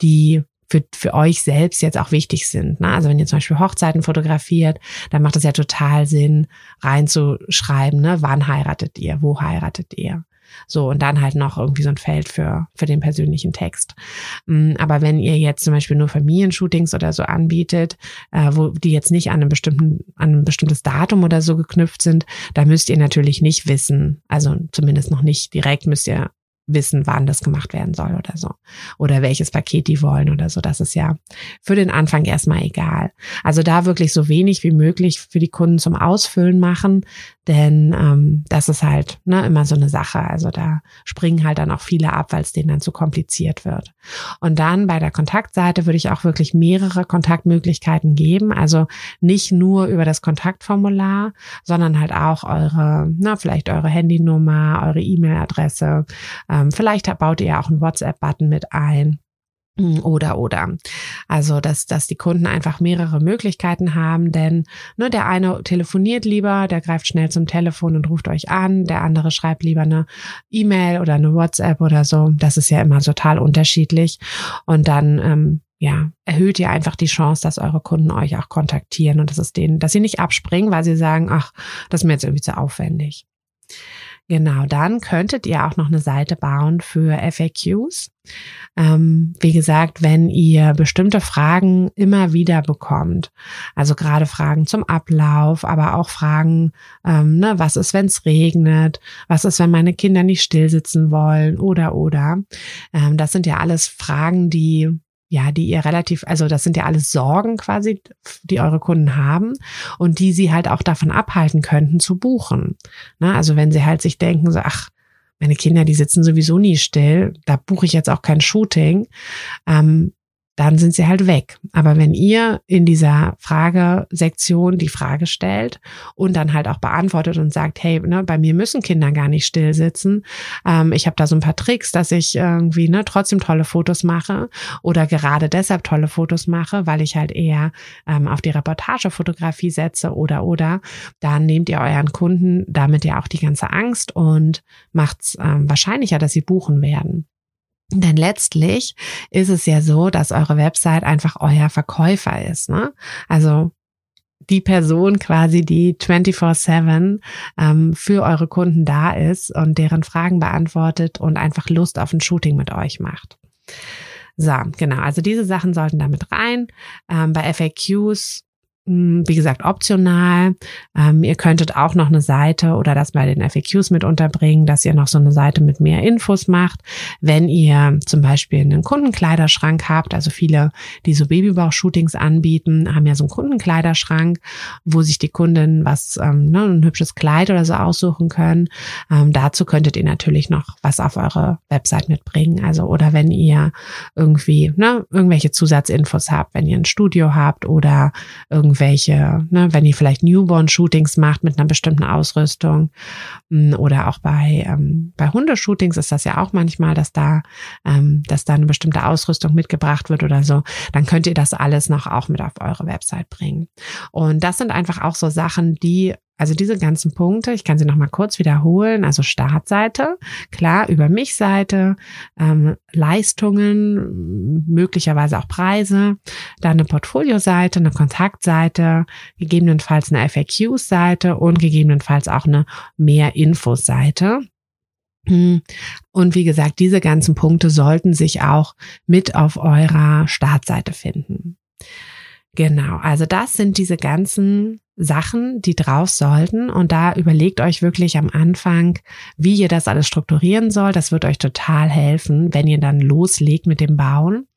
B: die für, für euch selbst jetzt auch wichtig sind. Ne? Also wenn ihr zum Beispiel Hochzeiten fotografiert, dann macht es ja total Sinn, reinzuschreiben, ne? wann heiratet ihr, wo heiratet ihr. So, und dann halt noch irgendwie so ein Feld für, für den persönlichen Text. Mm, aber wenn ihr jetzt zum Beispiel nur Familienshootings oder so anbietet, äh, wo die jetzt nicht an einem bestimmten, an ein bestimmtes Datum oder so geknüpft sind, da müsst ihr natürlich nicht wissen, also zumindest noch nicht direkt müsst ihr wissen, wann das gemacht werden soll oder so. Oder welches Paket die wollen oder so. Das ist ja für den Anfang erstmal egal. Also da wirklich so wenig wie möglich für die Kunden zum Ausfüllen machen, denn ähm, das ist halt ne, immer so eine Sache. Also da springen halt dann auch viele ab, weil es denen dann zu kompliziert wird. Und dann bei der Kontaktseite würde ich auch wirklich mehrere Kontaktmöglichkeiten geben. Also nicht nur über das Kontaktformular, sondern halt auch eure, na, vielleicht eure Handynummer, eure E-Mail-Adresse. Ähm, vielleicht baut ihr auch einen WhatsApp-Button mit ein. Hm, oder oder. Also, dass, dass die Kunden einfach mehrere Möglichkeiten haben, denn ne, der eine telefoniert lieber, der greift schnell zum Telefon und ruft euch an, der andere schreibt lieber eine E-Mail oder eine WhatsApp oder so. Das ist ja immer total unterschiedlich. Und dann ähm, ja, erhöht ihr einfach die Chance, dass eure Kunden euch auch kontaktieren und dass es denen, dass sie nicht abspringen, weil sie sagen, ach, das ist mir jetzt irgendwie zu aufwendig. Genau, dann könntet ihr auch noch eine Seite bauen für FAQs. Ähm, wie gesagt, wenn ihr bestimmte Fragen immer wieder bekommt, also gerade Fragen zum Ablauf, aber auch Fragen, ähm, ne, was ist, wenn es regnet, was ist, wenn meine Kinder nicht stillsitzen wollen oder oder. Ähm, das sind ja alles Fragen, die ja, die ihr relativ, also das sind ja alles Sorgen quasi, die eure Kunden haben und die sie halt auch davon abhalten könnten zu buchen. Na, also wenn sie halt sich denken, so, ach, meine Kinder, die sitzen sowieso nie still, da buche ich jetzt auch kein Shooting, ähm, dann sind sie halt weg. Aber wenn ihr in dieser Fragesektion die Frage stellt und dann halt auch beantwortet und sagt, hey, ne, bei mir müssen Kinder gar nicht still sitzen, ähm, ich habe da so ein paar Tricks, dass ich irgendwie ne, trotzdem tolle Fotos mache oder gerade deshalb tolle Fotos mache, weil ich halt eher ähm, auf die Reportagefotografie setze oder oder, dann nehmt ihr euren Kunden damit ja auch die ganze Angst und macht es ähm, wahrscheinlicher, dass sie buchen werden. Denn letztlich ist es ja so, dass eure Website einfach euer Verkäufer ist. Ne? Also die Person quasi, die 24-7 ähm, für eure Kunden da ist und deren Fragen beantwortet und einfach Lust auf ein Shooting mit euch macht. So, genau. Also diese Sachen sollten damit rein. Ähm, bei FAQs wie gesagt, optional. Ähm, ihr könntet auch noch eine Seite oder das bei den FAQs mit unterbringen, dass ihr noch so eine Seite mit mehr Infos macht. Wenn ihr zum Beispiel einen Kundenkleiderschrank habt, also viele, die so Babybauch-Shootings anbieten, haben ja so einen Kundenkleiderschrank, wo sich die Kunden was, ähm, ne, ein hübsches Kleid oder so aussuchen können. Ähm, dazu könntet ihr natürlich noch was auf eure Website mitbringen. Also, oder wenn ihr irgendwie, ne, irgendwelche Zusatzinfos habt, wenn ihr ein Studio habt oder irgendwie irgendwelche, ne, wenn ihr vielleicht Newborn-Shootings macht mit einer bestimmten Ausrüstung hm, oder auch bei, ähm, bei Hundeshootings ist das ja auch manchmal, dass da, ähm, dass da eine bestimmte Ausrüstung mitgebracht wird oder so, dann könnt ihr das alles noch auch mit auf eure Website bringen. Und das sind einfach auch so Sachen, die also diese ganzen Punkte, ich kann sie nochmal kurz wiederholen. Also Startseite, klar, über mich Seite, ähm, Leistungen, möglicherweise auch Preise, dann eine Portfolio-Seite, eine Kontaktseite, gegebenenfalls eine FAQ-Seite und gegebenenfalls auch eine Mehr-Infos-Seite. Hm. Und wie gesagt, diese ganzen Punkte sollten sich auch mit auf eurer Startseite finden. Genau, also das sind diese ganzen Sachen, die drauf sollten. Und da überlegt euch wirklich am Anfang, wie ihr das alles strukturieren sollt. Das wird euch total helfen, wenn ihr dann loslegt mit dem Bauen.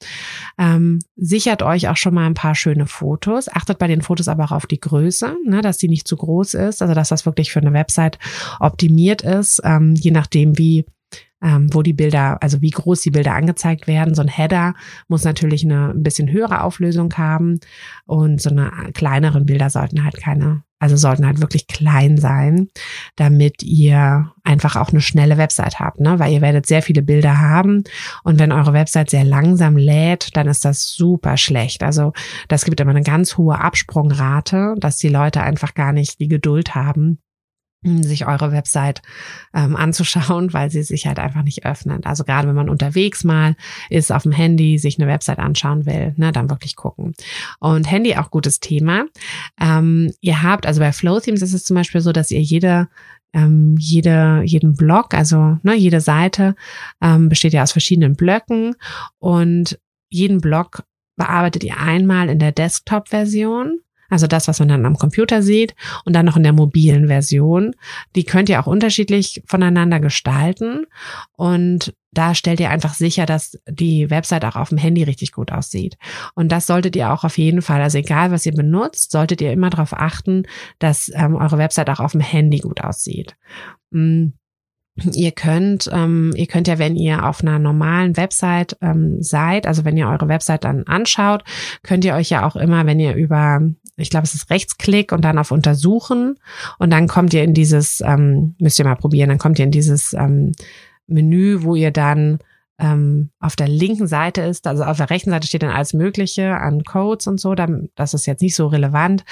B: Ähm, sichert euch auch schon mal ein paar schöne Fotos. Achtet bei den Fotos aber auch auf die Größe, ne, dass die nicht zu groß ist. Also dass das wirklich für eine Website optimiert ist, ähm, je nachdem, wie ähm, wo die Bilder, also wie groß die Bilder angezeigt werden. So ein Header muss natürlich eine ein bisschen höhere Auflösung haben und so eine kleineren Bilder sollten halt keine, also sollten halt wirklich klein sein, damit ihr einfach auch eine schnelle Website habt, ne? Weil ihr werdet sehr viele Bilder haben und wenn eure Website sehr langsam lädt, dann ist das super schlecht. Also das gibt immer eine ganz hohe Absprungrate, dass die Leute einfach gar nicht die Geduld haben, sich eure Website ähm, anzuschauen, weil sie sich halt einfach nicht öffnet. Also gerade wenn man unterwegs mal ist auf dem Handy, sich eine Website anschauen will, ne, dann wirklich gucken. Und Handy auch gutes Thema. Ähm, ihr habt, also bei Flow Themes ist es zum Beispiel so, dass ihr jede ähm, jede, jeden Blog, also ne, jede Seite ähm, besteht ja aus verschiedenen Blöcken und jeden Blog bearbeitet ihr einmal in der Desktop-Version also das, was man dann am Computer sieht und dann noch in der mobilen Version. Die könnt ihr auch unterschiedlich voneinander gestalten und da stellt ihr einfach sicher, dass die Website auch auf dem Handy richtig gut aussieht. Und das solltet ihr auch auf jeden Fall, also egal was ihr benutzt, solltet ihr immer darauf achten, dass ähm, eure Website auch auf dem Handy gut aussieht. Mm. Ihr könnt, ähm, ihr könnt ja, wenn ihr auf einer normalen Website ähm, seid, also wenn ihr eure Website dann anschaut, könnt ihr euch ja auch immer, wenn ihr über ich glaube, es ist Rechtsklick und dann auf Untersuchen. Und dann kommt ihr in dieses, ähm, müsst ihr mal probieren, dann kommt ihr in dieses ähm, Menü, wo ihr dann ähm, auf der linken Seite ist, also auf der rechten Seite steht dann alles Mögliche an Codes und so, dann, das ist jetzt nicht so relevant,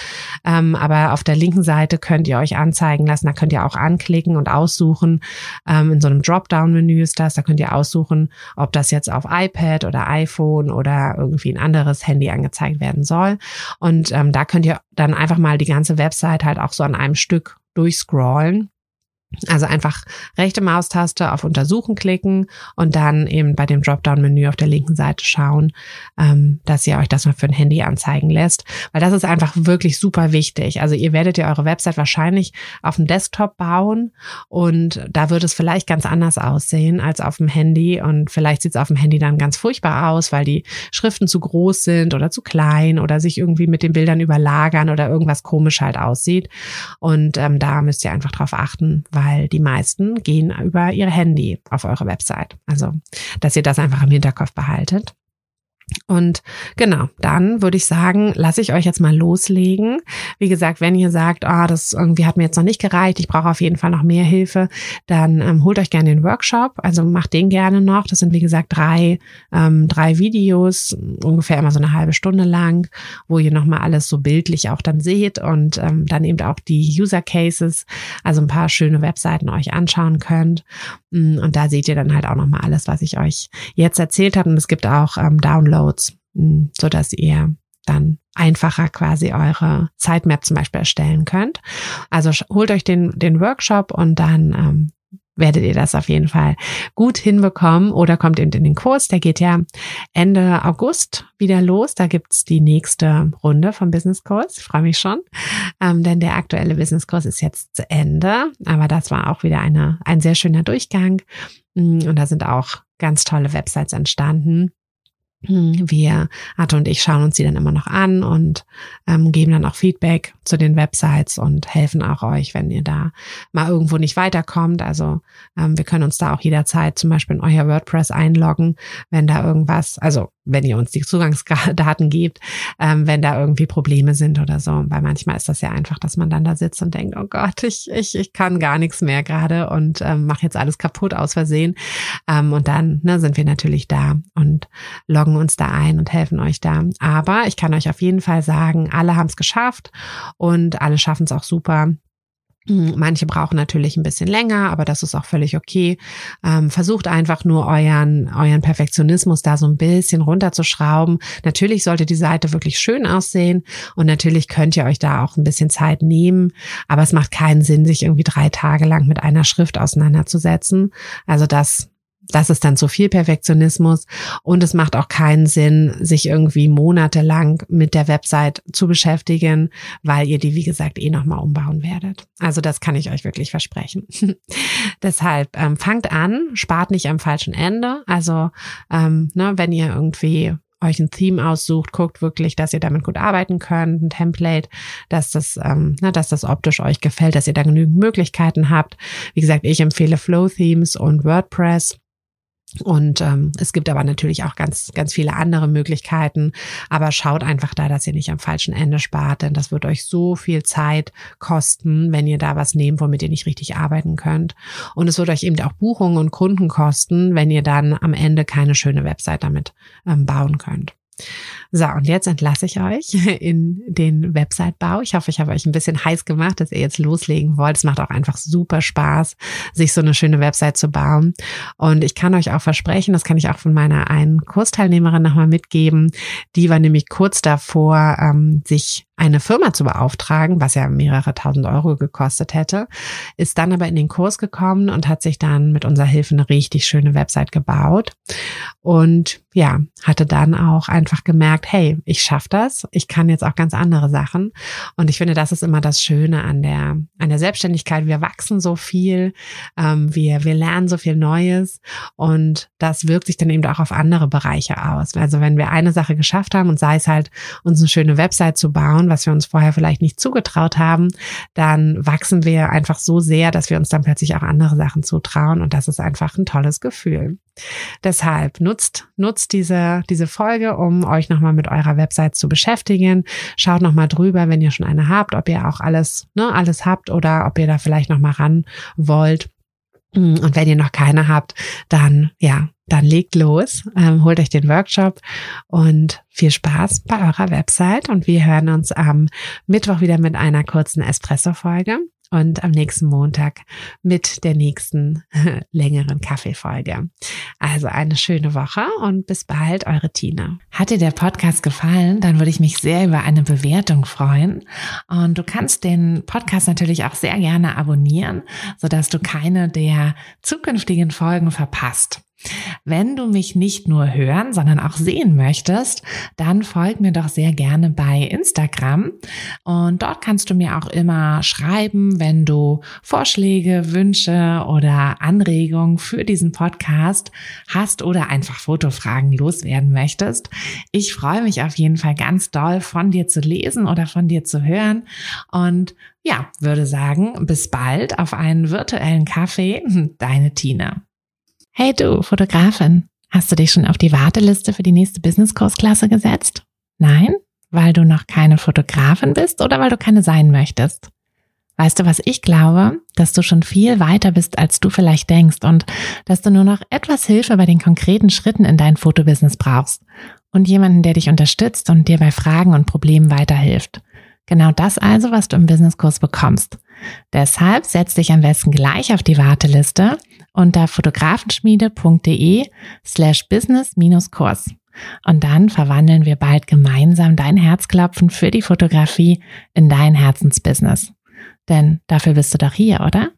B: ähm, aber auf der linken Seite könnt ihr euch anzeigen lassen, da könnt ihr auch anklicken und aussuchen, ähm, in so einem Dropdown-Menü ist das, da könnt ihr aussuchen, ob das jetzt auf iPad oder iPhone oder irgendwie ein anderes Handy angezeigt werden soll. Und ähm, da könnt ihr dann einfach mal die ganze Website halt auch so an einem Stück durchscrollen also einfach rechte Maustaste auf Untersuchen klicken und dann eben bei dem Dropdown-Menü auf der linken Seite schauen, ähm, dass ihr euch das mal für ein Handy anzeigen lässt, weil das ist einfach wirklich super wichtig. Also ihr werdet ja eure Website wahrscheinlich auf dem Desktop bauen und da wird es vielleicht ganz anders aussehen als auf dem Handy. Und vielleicht sieht es auf dem Handy dann ganz furchtbar aus, weil die Schriften zu groß sind oder zu klein oder sich irgendwie mit den Bildern überlagern oder irgendwas komisch halt aussieht. Und ähm, da müsst ihr einfach drauf achten, weil die meisten gehen über ihr Handy auf eure Website. Also, dass ihr das einfach im Hinterkopf behaltet. Und genau, dann würde ich sagen, lasse ich euch jetzt mal loslegen. Wie gesagt, wenn ihr sagt, ah, das irgendwie hat mir jetzt noch nicht gereicht, ich brauche auf jeden Fall noch mehr Hilfe, dann ähm, holt euch gerne den Workshop. Also macht den gerne noch. Das sind wie gesagt drei, ähm, drei Videos, ungefähr immer so eine halbe Stunde lang, wo ihr nochmal alles so bildlich auch dann seht und ähm, dann eben auch die User Cases, also ein paar schöne Webseiten euch anschauen könnt. Mm, und da seht ihr dann halt auch nochmal alles, was ich euch jetzt erzählt habe. Und es gibt auch ähm, Downloads, mm, so dass ihr dann einfacher quasi eure Sitemap zum Beispiel erstellen könnt. Also holt euch den, den Workshop und dann ähm, werdet ihr das auf jeden Fall gut hinbekommen oder kommt eben in den Kurs. Der geht ja Ende August wieder los. Da gibt's die nächste Runde vom Business Kurs. Ich freue mich schon, ähm, denn der aktuelle Business Kurs ist jetzt zu Ende. Aber das war auch wieder eine, ein sehr schöner Durchgang. Mm, und da sind auch ganz tolle Websites entstanden. Hm, wir, Arthur und ich, schauen uns die dann immer noch an und ähm, geben dann auch Feedback zu den Websites und helfen auch euch, wenn ihr da mal irgendwo nicht weiterkommt. Also ähm, wir können uns da auch jederzeit zum Beispiel in euer WordPress einloggen, wenn da irgendwas, also wenn ihr uns die Zugangsdaten gebt, ähm, wenn da irgendwie Probleme sind oder so. Weil manchmal ist das ja einfach, dass man dann da sitzt und denkt, oh Gott, ich, ich, ich kann gar nichts mehr gerade und ähm, mache jetzt alles kaputt aus Versehen. Ähm, und dann ne, sind wir natürlich da und loggen uns da ein und helfen euch da. Aber ich kann euch auf jeden Fall sagen, alle haben es geschafft und alle schaffen es auch super manche brauchen natürlich ein bisschen länger, aber das ist auch völlig okay. Ähm, versucht einfach nur euren, euren Perfektionismus da so ein bisschen runterzuschrauben. Natürlich sollte die Seite wirklich schön aussehen und natürlich könnt ihr euch da auch ein bisschen Zeit nehmen, aber es macht keinen Sinn, sich irgendwie drei Tage lang mit einer Schrift auseinanderzusetzen. Also das das ist dann zu viel Perfektionismus und es macht auch keinen Sinn, sich irgendwie monatelang mit der Website zu beschäftigen, weil ihr die, wie gesagt, eh nochmal umbauen werdet. Also das kann ich euch wirklich versprechen. Deshalb ähm, fangt an, spart nicht am falschen Ende. Also ähm, ne, wenn ihr irgendwie euch ein Theme aussucht, guckt wirklich, dass ihr damit gut arbeiten könnt, ein Template, dass das, ähm, na, dass das optisch euch gefällt, dass ihr da genügend Möglichkeiten habt. Wie gesagt, ich empfehle Flow Themes und WordPress. Und ähm, es gibt aber natürlich auch ganz, ganz viele andere Möglichkeiten. Aber schaut einfach da, dass ihr nicht am falschen Ende spart, denn das wird euch so viel Zeit kosten, wenn ihr da was nehmt, womit ihr nicht richtig arbeiten könnt. Und es wird euch eben auch Buchungen und Kunden kosten, wenn ihr dann am Ende keine schöne Website damit ähm, bauen könnt. So, und jetzt entlasse ich euch in den Website-Bau. Ich hoffe, ich habe euch ein bisschen heiß gemacht, dass ihr jetzt loslegen wollt. Es macht auch einfach super Spaß, sich so eine schöne Website zu bauen. Und ich kann euch auch versprechen, das kann ich auch von meiner einen Kursteilnehmerin nochmal mitgeben. Die war nämlich kurz davor, ähm, sich eine Firma zu beauftragen, was ja mehrere tausend Euro gekostet hätte, ist dann aber in den Kurs gekommen und hat sich dann mit unserer Hilfe eine richtig schöne Website gebaut und ja, hatte dann auch einfach gemerkt, hey, ich schaffe das, ich kann jetzt auch ganz andere Sachen und ich finde, das ist immer das Schöne an der an der Selbstständigkeit. Wir wachsen so viel, ähm, wir wir lernen so viel Neues und das wirkt sich dann eben auch auf andere Bereiche aus. Also wenn wir eine Sache geschafft haben und sei es halt uns eine schöne Website zu bauen was wir uns vorher vielleicht nicht zugetraut haben, dann wachsen wir einfach so sehr, dass wir uns dann plötzlich auch andere Sachen zutrauen und das ist einfach ein tolles Gefühl. Deshalb nutzt, nutzt diese, diese Folge, um euch nochmal mit eurer Website zu beschäftigen. Schaut nochmal drüber, wenn ihr schon eine habt, ob ihr auch alles, ne, alles habt oder ob ihr da vielleicht nochmal ran wollt. Und wenn ihr noch keine habt, dann ja, dann legt los, ähm, holt euch den Workshop und viel Spaß bei eurer Website. Und wir hören uns am Mittwoch wieder mit einer kurzen Espresso-Folge und am nächsten Montag mit der nächsten längeren Kaffeefolge. Also eine schöne Woche und bis bald, eure Tina.
A: Hat dir der Podcast gefallen, dann würde ich mich sehr über eine Bewertung freuen. Und du kannst den Podcast natürlich auch sehr gerne abonnieren, sodass du keine der zukünftigen Folgen verpasst. Wenn du mich nicht nur hören, sondern auch sehen möchtest, dann folg mir doch sehr gerne bei Instagram. Und dort kannst du mir auch immer schreiben, wenn du Vorschläge, Wünsche oder Anregungen für diesen Podcast hast oder einfach Fotofragen loswerden möchtest. Ich freue mich auf jeden Fall ganz doll von dir zu lesen oder von dir zu hören. Und ja, würde sagen, bis bald auf einen virtuellen Kaffee. Deine Tina. Hey du, Fotografin, hast du dich schon auf die Warteliste für die nächste Business-Kursklasse gesetzt? Nein? Weil du noch keine Fotografin bist oder weil du keine sein möchtest? Weißt du, was ich glaube? Dass du schon viel weiter bist, als du vielleicht denkst und dass du nur noch etwas Hilfe bei den konkreten Schritten in dein Fotobusiness brauchst und jemanden, der dich unterstützt und dir bei Fragen und Problemen weiterhilft. Genau das also, was du im Businesskurs bekommst. Deshalb setz dich am besten gleich auf die Warteliste unter fotografenschmiede.de slash business-kurs. Und dann verwandeln wir bald gemeinsam dein Herzklopfen für die Fotografie in dein Herzensbusiness. Denn dafür bist du doch hier, oder?